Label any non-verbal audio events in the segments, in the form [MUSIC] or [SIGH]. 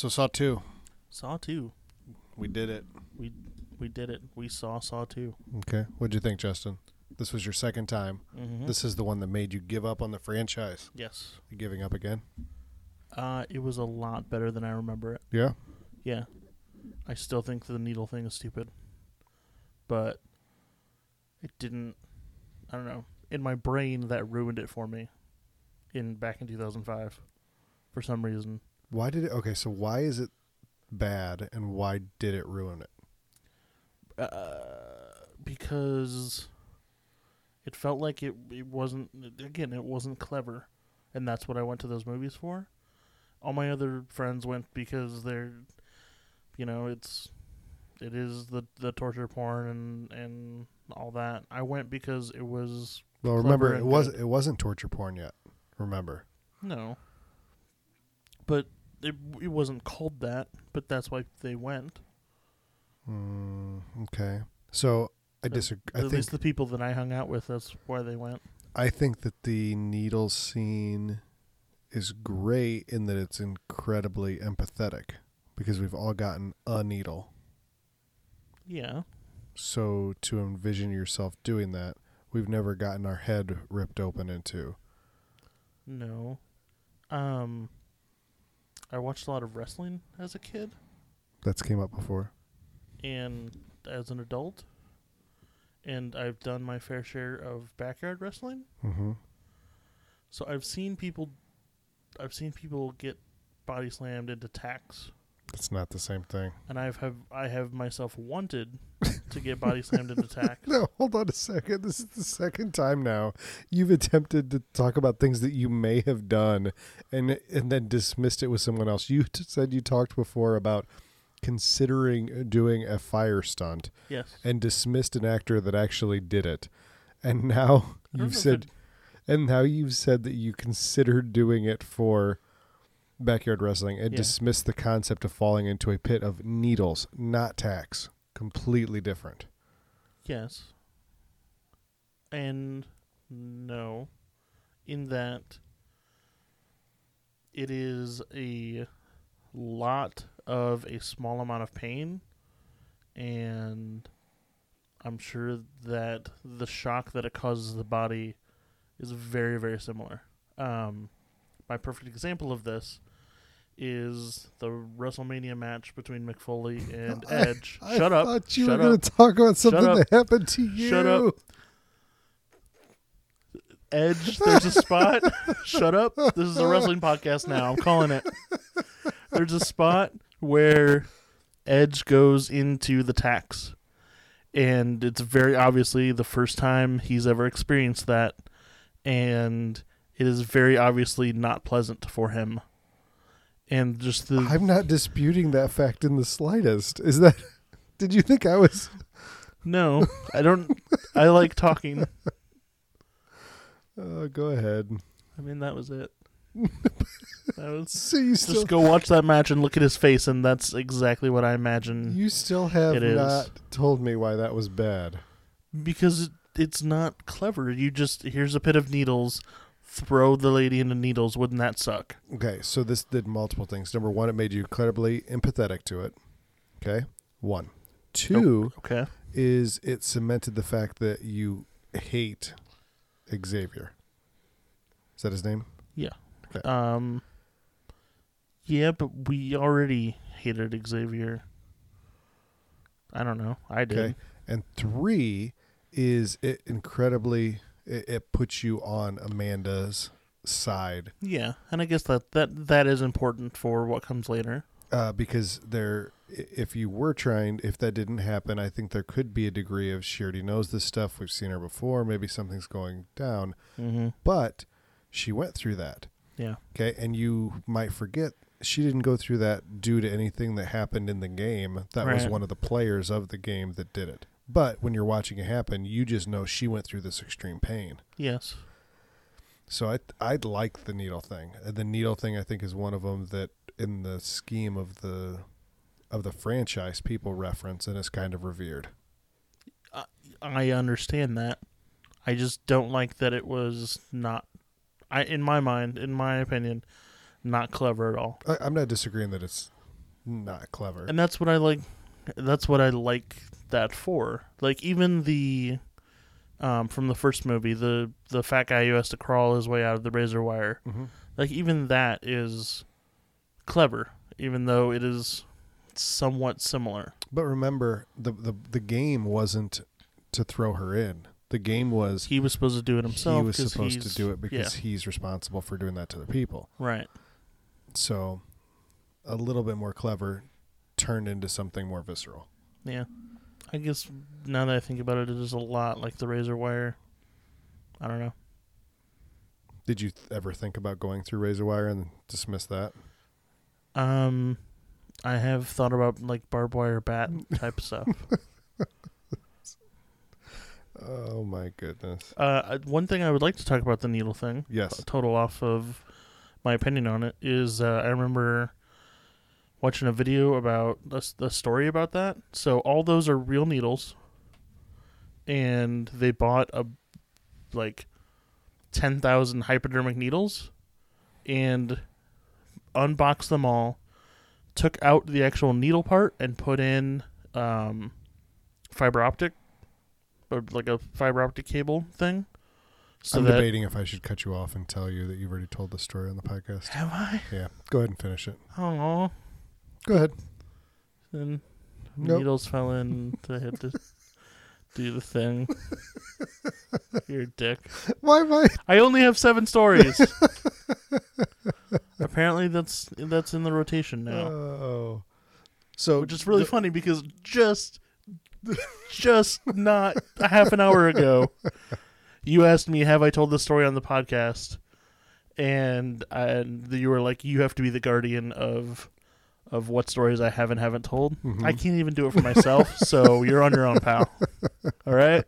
So Saw two, Saw two. we did it. We we did it. We saw Saw two. Okay, what'd you think, Justin? This was your second time. Mm-hmm. This is the one that made you give up on the franchise. yes. You giving up again? Uh, it was a lot better than I remember it. Yeah. Yeah. I still think the needle thing is stupid. But it didn't I don't know. In my brain that ruined it for me in back in 2005 for some reason. Why did it? Okay, so why is it bad, and why did it ruin it? Uh, because it felt like it it wasn't again, it wasn't clever. And that's what I went to those movies for. All my other friends went because they're you know, it's it is the the torture porn and and all that. I went because it was Well, remember, it was good. it wasn't torture porn yet. Remember? no. But it it wasn't called that, but that's why they went. Mm, okay. So I disagree. I At think least the people that I hung out with, that's why they went. I think that the needle scene is great in that it's incredibly empathetic because we've all gotten a needle. Yeah. So to envision yourself doing that, we've never gotten our head ripped open into. No. Um I watched a lot of wrestling as a kid That's came up before. and as an adult. And I've done my fair share of backyard wrestling. Mm-hmm. So I've seen people I've seen people get body slammed into tacks. It's not the same thing. And I've have I have myself wanted [LAUGHS] to get body slammed and attacked. [LAUGHS] No, hold on a second. This is the second time now you've attempted to talk about things that you may have done, and and then dismissed it with someone else. You t- said you talked before about considering doing a fire stunt Yes. and dismissed an actor that actually did it, and now I don't know you've said, it- and now you've said that you considered doing it for backyard wrestling and Yeah. dismissed the concept of falling into a pit of needles, not tacks. Completely different. Yes. And no. In that it is a lot of a small amount of pain and I'm sure that the shock that it causes the body is very, very similar. Um, my perfect example of this is the WrestleMania match between Mick Foley [LAUGHS] and I- Edge. [LAUGHS] I Shut up. thought you Shut were going to talk about something that happened to you. Shut up. Edge, there's a spot. [LAUGHS] Shut up. This is a wrestling podcast now. I'm calling it. There's a spot where Edge goes into the tacks. And it's very obviously the first time he's ever experienced that. And it is very obviously not pleasant for him. And just the I'm not disputing that fact in the slightest. Is that? [LAUGHS] Did you think I was? no, I don't. I like talking. Uh, [LAUGHS] go ahead. I mean, that was it. [LAUGHS] That was So you still Just go watch that match and look at his face, and that's exactly what I imagine. you still have It is. not told me why that was bad. because it, it's not clever. You just here's a pit of needles, throw the lady into needles. Wouldn't that suck? Okay, so this did multiple things. Number one, it made you incredibly empathetic to it. Okay, one. Two Okay. is it cemented the fact that you hate Xavier. Is that his name? Yeah. Um. Yeah, but we already hated Xavier. I don't know. I did. Okay. And three is it incredibly it, it puts you on Amanda's side Yeah, and I guess that that that is important for what comes later. uh, because there if you were trying if that didn't happen I think there could be a degree of she already knows this stuff we've seen her before maybe something's going down Mm-hmm. but she went through that Yeah. okay and you might forget she didn't go through that due to anything that happened in the game that was one of the players of the game that did it but when you're watching it happen you just know she went through this extreme pain Yes. So I I'd like the needle thing. Uh, The needle thing I think is one of them that in the scheme of the of the franchise people reference and is kind of revered. I understand that. I just don't like that it was not. I in my mind, in my opinion, not clever at all. I, I'm not disagreeing that it's not clever. and that's what I like. That's what I like that for. Like even the, um, from the first movie, the the fat guy who has to crawl his way out of the razor wire. hmm Like even that is clever, even though it is somewhat similar. But remember, the, the the game wasn't to throw her in. The game was He was supposed to do it himself. he was supposed to do it because yeah. he's responsible for doing that to the people. right. So, a little bit more clever turned into something more visceral. Yeah. I guess now that I think about it, it is a lot like the razor wire. I don't know. Did you th- ever think about going through razor wire and dismiss that? Um, I have thought about like barbed wire bat type [LAUGHS] stuff. Oh my goodness! Uh, one thing I would like to talk about the needle thing. Yes. Total off of my opinion on it is uh, I remember watching a video about the the story about that. So all those are real needles, and they bought a like ten thousand hypodermic needles, and unboxed them all, took out the actual needle part, and put in um, fiber optic, or like a fiber optic cable thing. So I'm that debating if I should cut you off and tell you that you've already told the story on the podcast. have I? Yeah, go ahead and finish it. Oh, Go ahead. then Nope. needles fell in. I had to [LAUGHS] do the thing. You're a dick. Why am I? I only have seven stories. [LAUGHS] Apparently, that's that's in the rotation now, Oh, so which is really the- funny because just just not a half an hour ago, you asked me, "Have I told this story on the podcast?" And and you were like, "You have to be the guardian of." Of what stories I have and haven't told, Mhm. I can't even do it for myself. so [LAUGHS] you're on your own, pal. All right.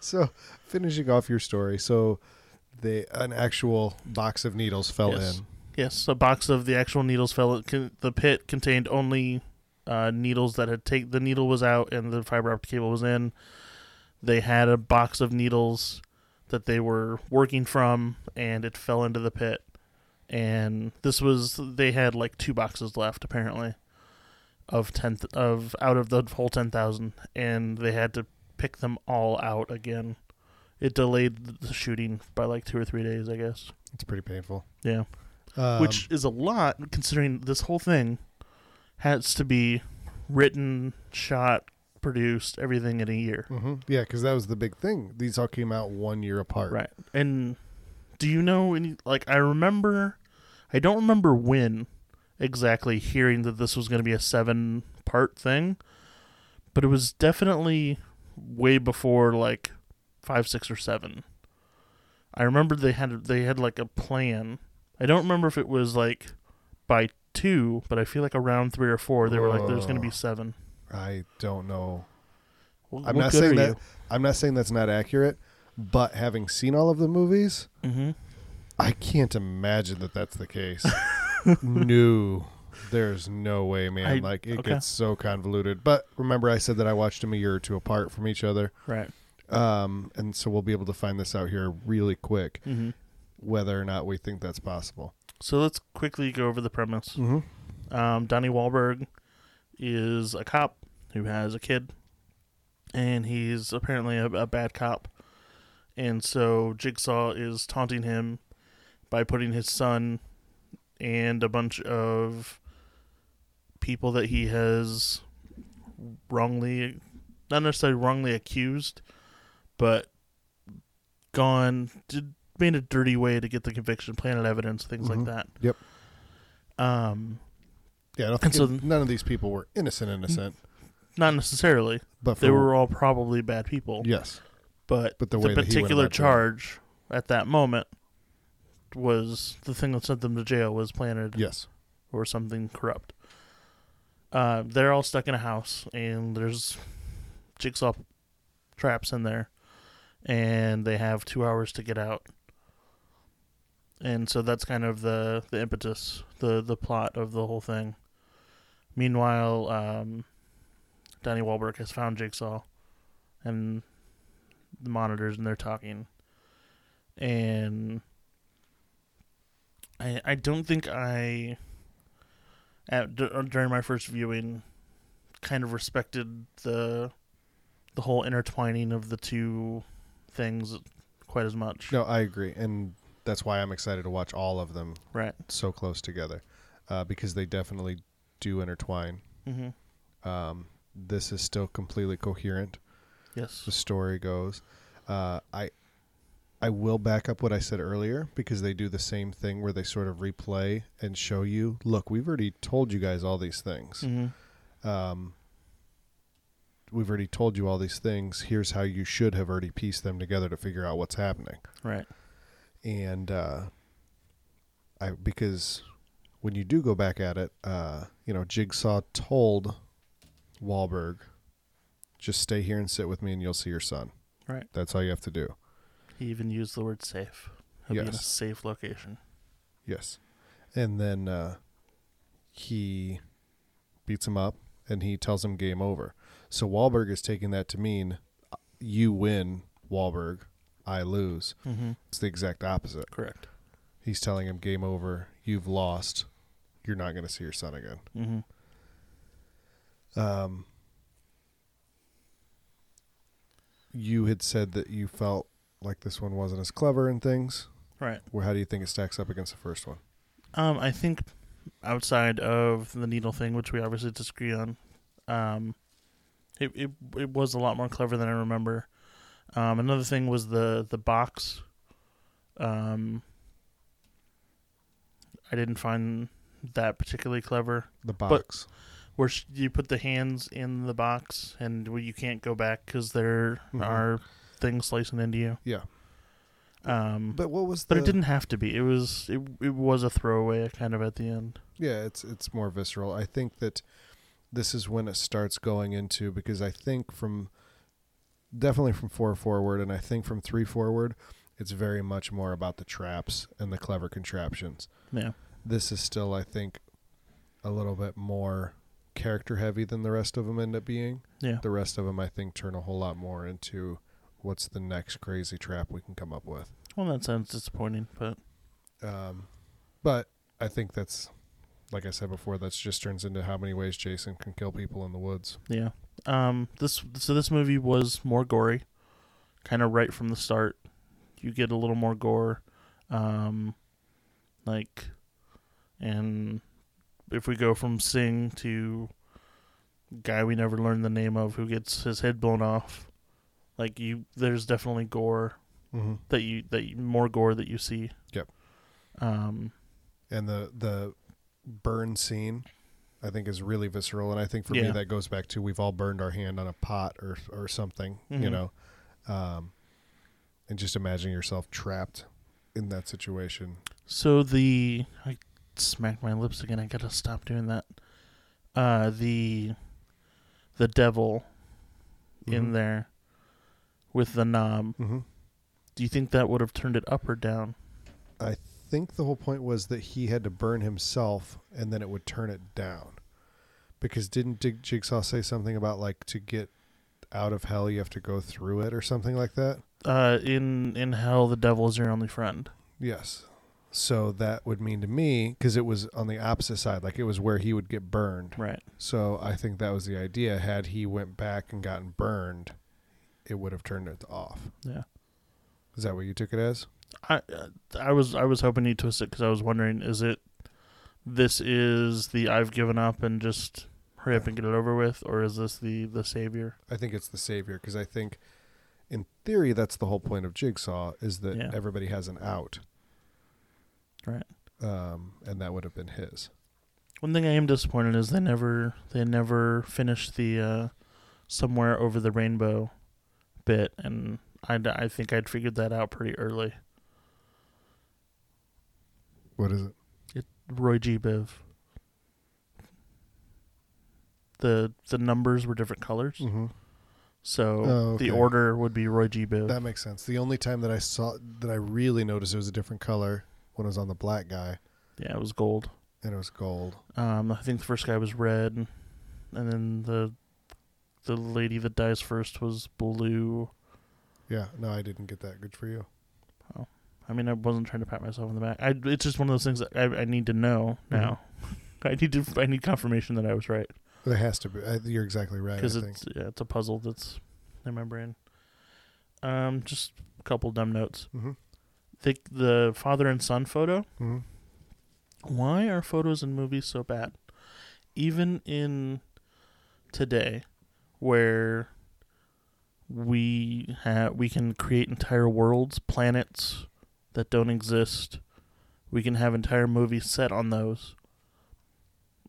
So, finishing off your story, so they an actual box of needles fell Yes. in. Yes, a box of the actual needles fell. Con- the pit contained only uh, needles that had take. The needle was out and the fiber optic cable was in. They had a box of needles that they were working from, and it fell into the pit. And this was they had like two boxes left apparently, of ten of out of the whole ten thousand, and they had to pick them all out again. It delayed the shooting by like two or three days, I guess. It's pretty painful. Yeah Um, which is a lot considering this whole thing has to be written, shot, produced, everything in a year. mhm. yeah, because that was the big thing. These all came out one year apart. Right. And do you know any like I remember I don't remember when exactly hearing that this was going to be a 7 part thing, but it was definitely way before like 5, 6 or 7. I remember they had they had like a plan. I don't remember if it was like by 2, but I feel like around 3 or 4 they were like there's going to be. 7. I don't know. Wh- I'm not saying that. I'm not saying that's not accurate, but having seen all of the movies, you? I can't imagine that that's the case. [LAUGHS] no, there's no way, man. I- like it okay. gets so convoluted. But remember, I said that I watched them a year or two apart from each other, Right. um, and so we'll be able to find this out here really quick, Mhm. whether or not we think that's possible. So let's quickly go over the premise. Mm-hmm. Um, Donnie Wahlberg is a cop who has a kid, and he's apparently a, a bad cop. And so Jigsaw is taunting him by putting his son and a bunch of people that he has wrongly, not necessarily wrongly accused, but gone, did, made a dirty way to get the conviction, planted evidence, things Mhm. like that. Yep. Um, Yeah, I don't think so- it- none of these people were innocent, innocent, not necessarily. but for, They were all probably bad people. yes, But, But the the, way that he went particular about doing it. charge at that moment was the thing that sent them to jail was planted yes, or something corrupt. Uh, they're all stuck in a house, and there's jigsaw traps in there, and they have two hours to get out. And so that's kind of the, the impetus, the the plot of the whole thing. Meanwhile, um, Danny Wahlberg has found Jigsaw, and the monitors, and they're talking. And I I don't think I at, d- uh, during my first viewing, kind of respected the the whole intertwining of the two things quite as much. No, I agree, and that's why I'm excited to watch all of them Right. so close together, uh, because they definitely do intertwine. Mm-hmm. Um, this is still completely coherent. Yes. The story goes. Uh, I I will back up what I said earlier because they do the same thing where they sort of replay and show you. Look, we've already told you guys all these things. Mm-hmm. Um, we've already told you all these things. Here's how you should have already pieced them together to figure out what's happening. Right. and uh, I because when you do go back at it, uh, you know, Jigsaw told Wahlberg, "Just stay here and sit with me, and you'll see your son." Right. That's all you have to do. He even used the word safe. He'll be in a safe location. Yes, and then uh, he beats him up, and he tells him game over. So Wahlberg is taking that to mean uh, you win, Wahlberg. I lose. Mm-hmm. It's the exact opposite. Correct. He's telling him game over. You've lost. You're not going to see your son again. Mm-hmm. Um, you had said that you felt like this one wasn't as clever and things. Right. Well, how do you think it stacks up against the first one? Um, I think outside of the needle thing, which we obviously disagree on, um, it it it was a lot more clever than I remember. Um, another thing was the the box. Um, I didn't find that particularly clever. The box. Where you put the hands in the box and where you can't go back because there Mhm. are things slicing into you. yeah, Um, but what was? but it didn't have to be. It was it it was a throwaway kind of at the end. Yeah, it's it's more visceral. I think that this is when it starts going into because I think from definitely from four forward, and I think from three forward, it's very much more about the traps and the clever contraptions. Yeah. this is still I think a little bit more character heavy than the rest of them end up being. Yeah. The rest of them I think turn a whole lot more into what's the next crazy trap we can come up with. Well, that sounds disappointing, but Um, but I think that's like I said before, that's just turns into how many ways Jason can kill people in the woods. yeah. Um, this so this movie was more gory, kind of right from the start. You get a little more gore, um, like, and if we go from Sing to guy we never learned the name of who gets his head blown off, like you, there's definitely gore Mm-hmm. that you that you, more gore that you see. Yep. Um. And the the burn scene, I think, is really visceral, and I think for me that goes back to we've all burned our hand on a pot or or something, you Mhm. know, um, and just imagine yourself trapped in that situation. So the I smacked my lips again. I gotta stop doing that. Uh, the the devil in there with the knob. Mm-hmm. Do you think that would have turned it up or down? I think the whole point was that he had to burn himself, and then it would turn it down. Because didn't Dig- Jigsaw say something about like to get out of hell you have to go through it or something like that? Uh, in in hell, the devil is your only friend. Yes. So that would mean to me because it was on the opposite side, like it was where he would get burned. Right. So I think that was the idea. Had he went back and gotten burned, it would have turned it off. Yeah. Is that what you took it as? I uh, I was I was hoping you twist it because I was wondering is it this is the I've given up and just hurry up and get it over with, or is this the the savior? I think it's the savior because I think, in theory, that's the whole point of Jigsaw is that Yeah. everybody has an out, Right. um, and that would have been his. One thing I am disappointed is they never they never finished the uh, somewhere over the rainbow bit, and I I think I'd figured that out pretty early. What is it? It Roy G. Biv. The the numbers were different colors, Mm-hmm. so Oh, the order would be Roy G. Biv. That makes sense. The only time that I saw that I really noticed it was a different color when it was on the black guy, yeah, it was gold. and it was gold. Um, I think the first guy was red, and then the the lady that dies first was blue. Yeah, no, I didn't get that. Good for you. I mean, I wasn't trying to pat myself on the back. I, it's just one of those things that I, I need to know now. [LAUGHS] I need to. I need confirmation that I was right It has to be. I, you're exactly right. Because think. it's yeah, it's a puzzle that's in my brain. Um, just a couple dumb notes. hmm The the father and son photo. hmm Why are photos in movies so bad? Even in today, where we have we can create entire worlds, planets that don't exist. We can have entire movies set on those,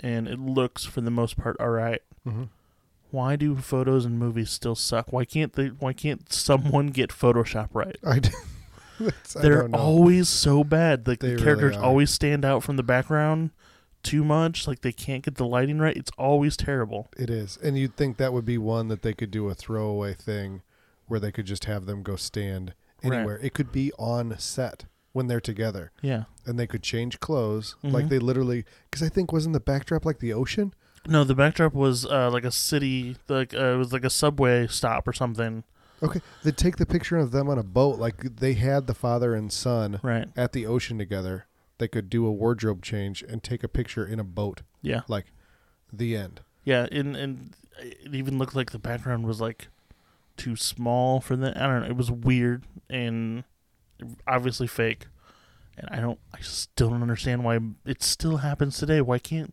and it looks for the most part all right. hmm Why do photos and movies still suck? Why can't they? Why can't someone get Photoshop right? I, d- [LAUGHS] that's- They're always so bad. Like the characters are. always stand out from the background too much. Like they can't get the lighting right. It's always terrible. It is, and you'd think that would be one that they could do a throwaway thing, where they could just have them go stand Right. anywhere. It could be on set when they're together, Yeah. and they could change clothes. Like Mhm. they literally, because I think wasn't the backdrop like the ocean? No, the backdrop was uh, like a city. Like uh, it was like a subway stop or something. Okay, they take the picture of them on a boat, like they had the father and son Right. at the ocean together. They could do a wardrobe change and take a picture in a boat. Yeah. Like the end. Yeah. And and it even looked like the background was like too small for the. I don't know. It was weird and obviously fake. And I don't. I still don't understand why it still happens today. Why can't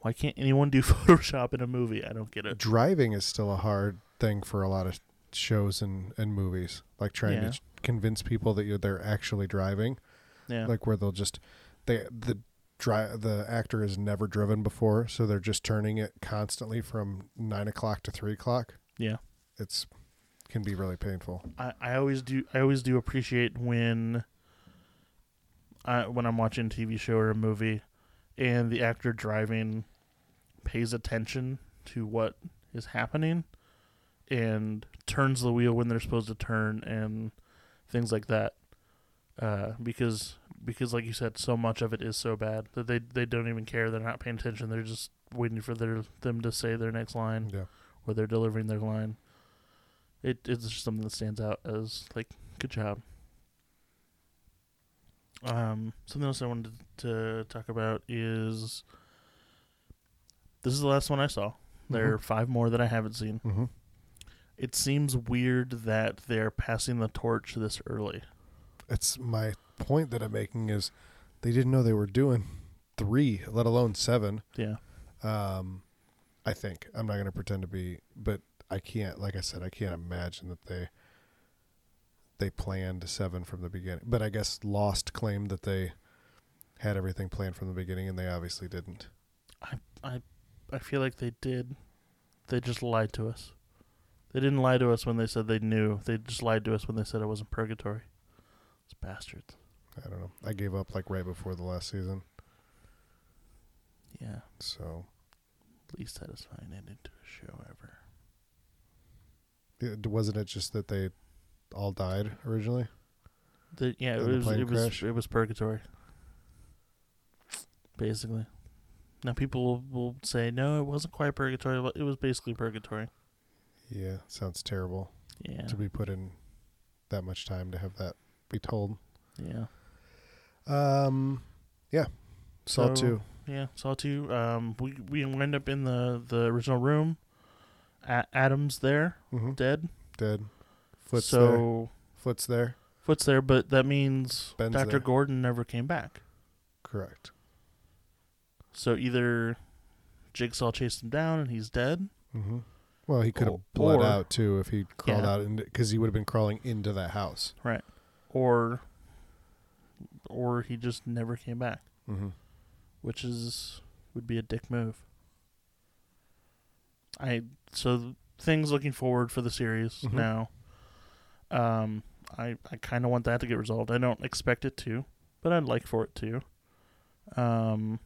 Why can't anyone do [LAUGHS] Photoshop in a movie? I don't get it. Driving is still a hard thing for a lot of shows and, and movies. Like trying Yeah. to convince people that you're, they're actually driving. Yeah. Like where they'll just they the dri- the actor has never driven before, so they're just turning it constantly from nine o'clock to three o'clock. yeah. It's can be really painful. I, I always do I always do appreciate when I when I'm watching a TV show or a movie and the actor driving pays attention to what is happening and turns the wheel when they're supposed to turn and things like that. Uh, because because like you said, so much of it is so bad that they they don't even care. They're not paying attention. They're just waiting for their them to say their next line Yeah. or they're delivering their line. It it's just something that stands out as like good job. Um, something else I wanted to talk about is this is the last one I saw. There are five more that I haven't seen. Mm-hmm. It seems weird that they're passing the torch this early. It's my point that I'm making is they didn't know they were doing three, let alone seven. Yeah. Um, I think I'm not going to pretend to be, but I can't. Like I said, I can't imagine that they they planned seven from the beginning. But I guess Lost claimed that they had everything planned from the beginning, and they obviously didn't. I feel like they did. They just lied to us. They didn't lie to us when they said they knew. They just lied to us when they said it wasn't purgatory. It's bastards. I don't know. I gave up like right before the last season, Yeah. so Least satisfying ending to a show ever. it, wasn't it just that they all died originally? The, yeah, it was it was crash? it was purgatory. Basically. Now people will say no, it wasn't quite purgatory. but It was basically purgatory. Yeah, sounds terrible Yeah. to be put in that much time to have that be told. Yeah. Um, yeah, Saw So- two. Yeah. Saw two. Um, we we wind up in the the original room. A- Adam's there, Mm-hmm. dead. Dead. Foot's there. so Foot's there. Foot's there, but that means Ben's Dr. there. Gordon never came back. Correct. So either Jigsaw chased him down and he's dead. Mm-hmm. Well, he could have bled or- out too if he crawled Yeah. out into because he would have been crawling into that house. Or or he just never came back, Mm-hmm. which is would be a dick move. I so things looking forward for the series Mhm. now. Um, I I kind of want that to get resolved. I don't expect it to, but I'd like for it to. Um,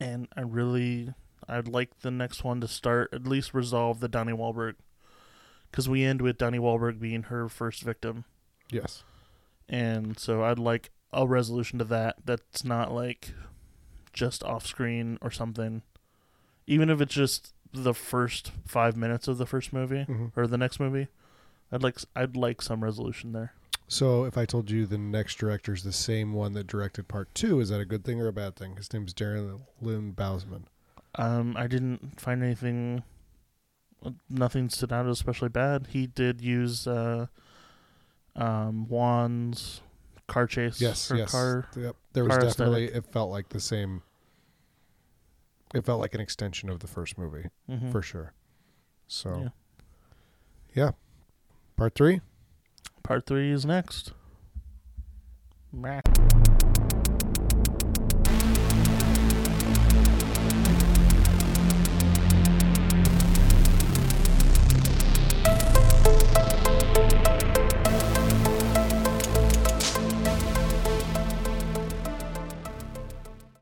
and I really I'd like the next one to start at least resolve the Donnie Wahlberg, because we end with Donnie Wahlberg being her first victim. Yes. and so I'd like a resolution to that. That's not like just off screen or something. Even if it's just the first five minutes of the first movie Mm-hmm. or the next movie, I'd like I'd like some resolution there. So if I told you the next director is the same one that directed part two, is that a good thing or a bad thing? His name's Darren Lynn Bousman. Um, I didn't find anything. Nothing stood out as especially bad. He did use uh, um, Wan's car chase. Yes, or yes. Car. Yep. There was definitely it felt like the same. It felt like an extension of the first movie mhm. for sure. So, Yeah. yeah. Part three. Part three is next.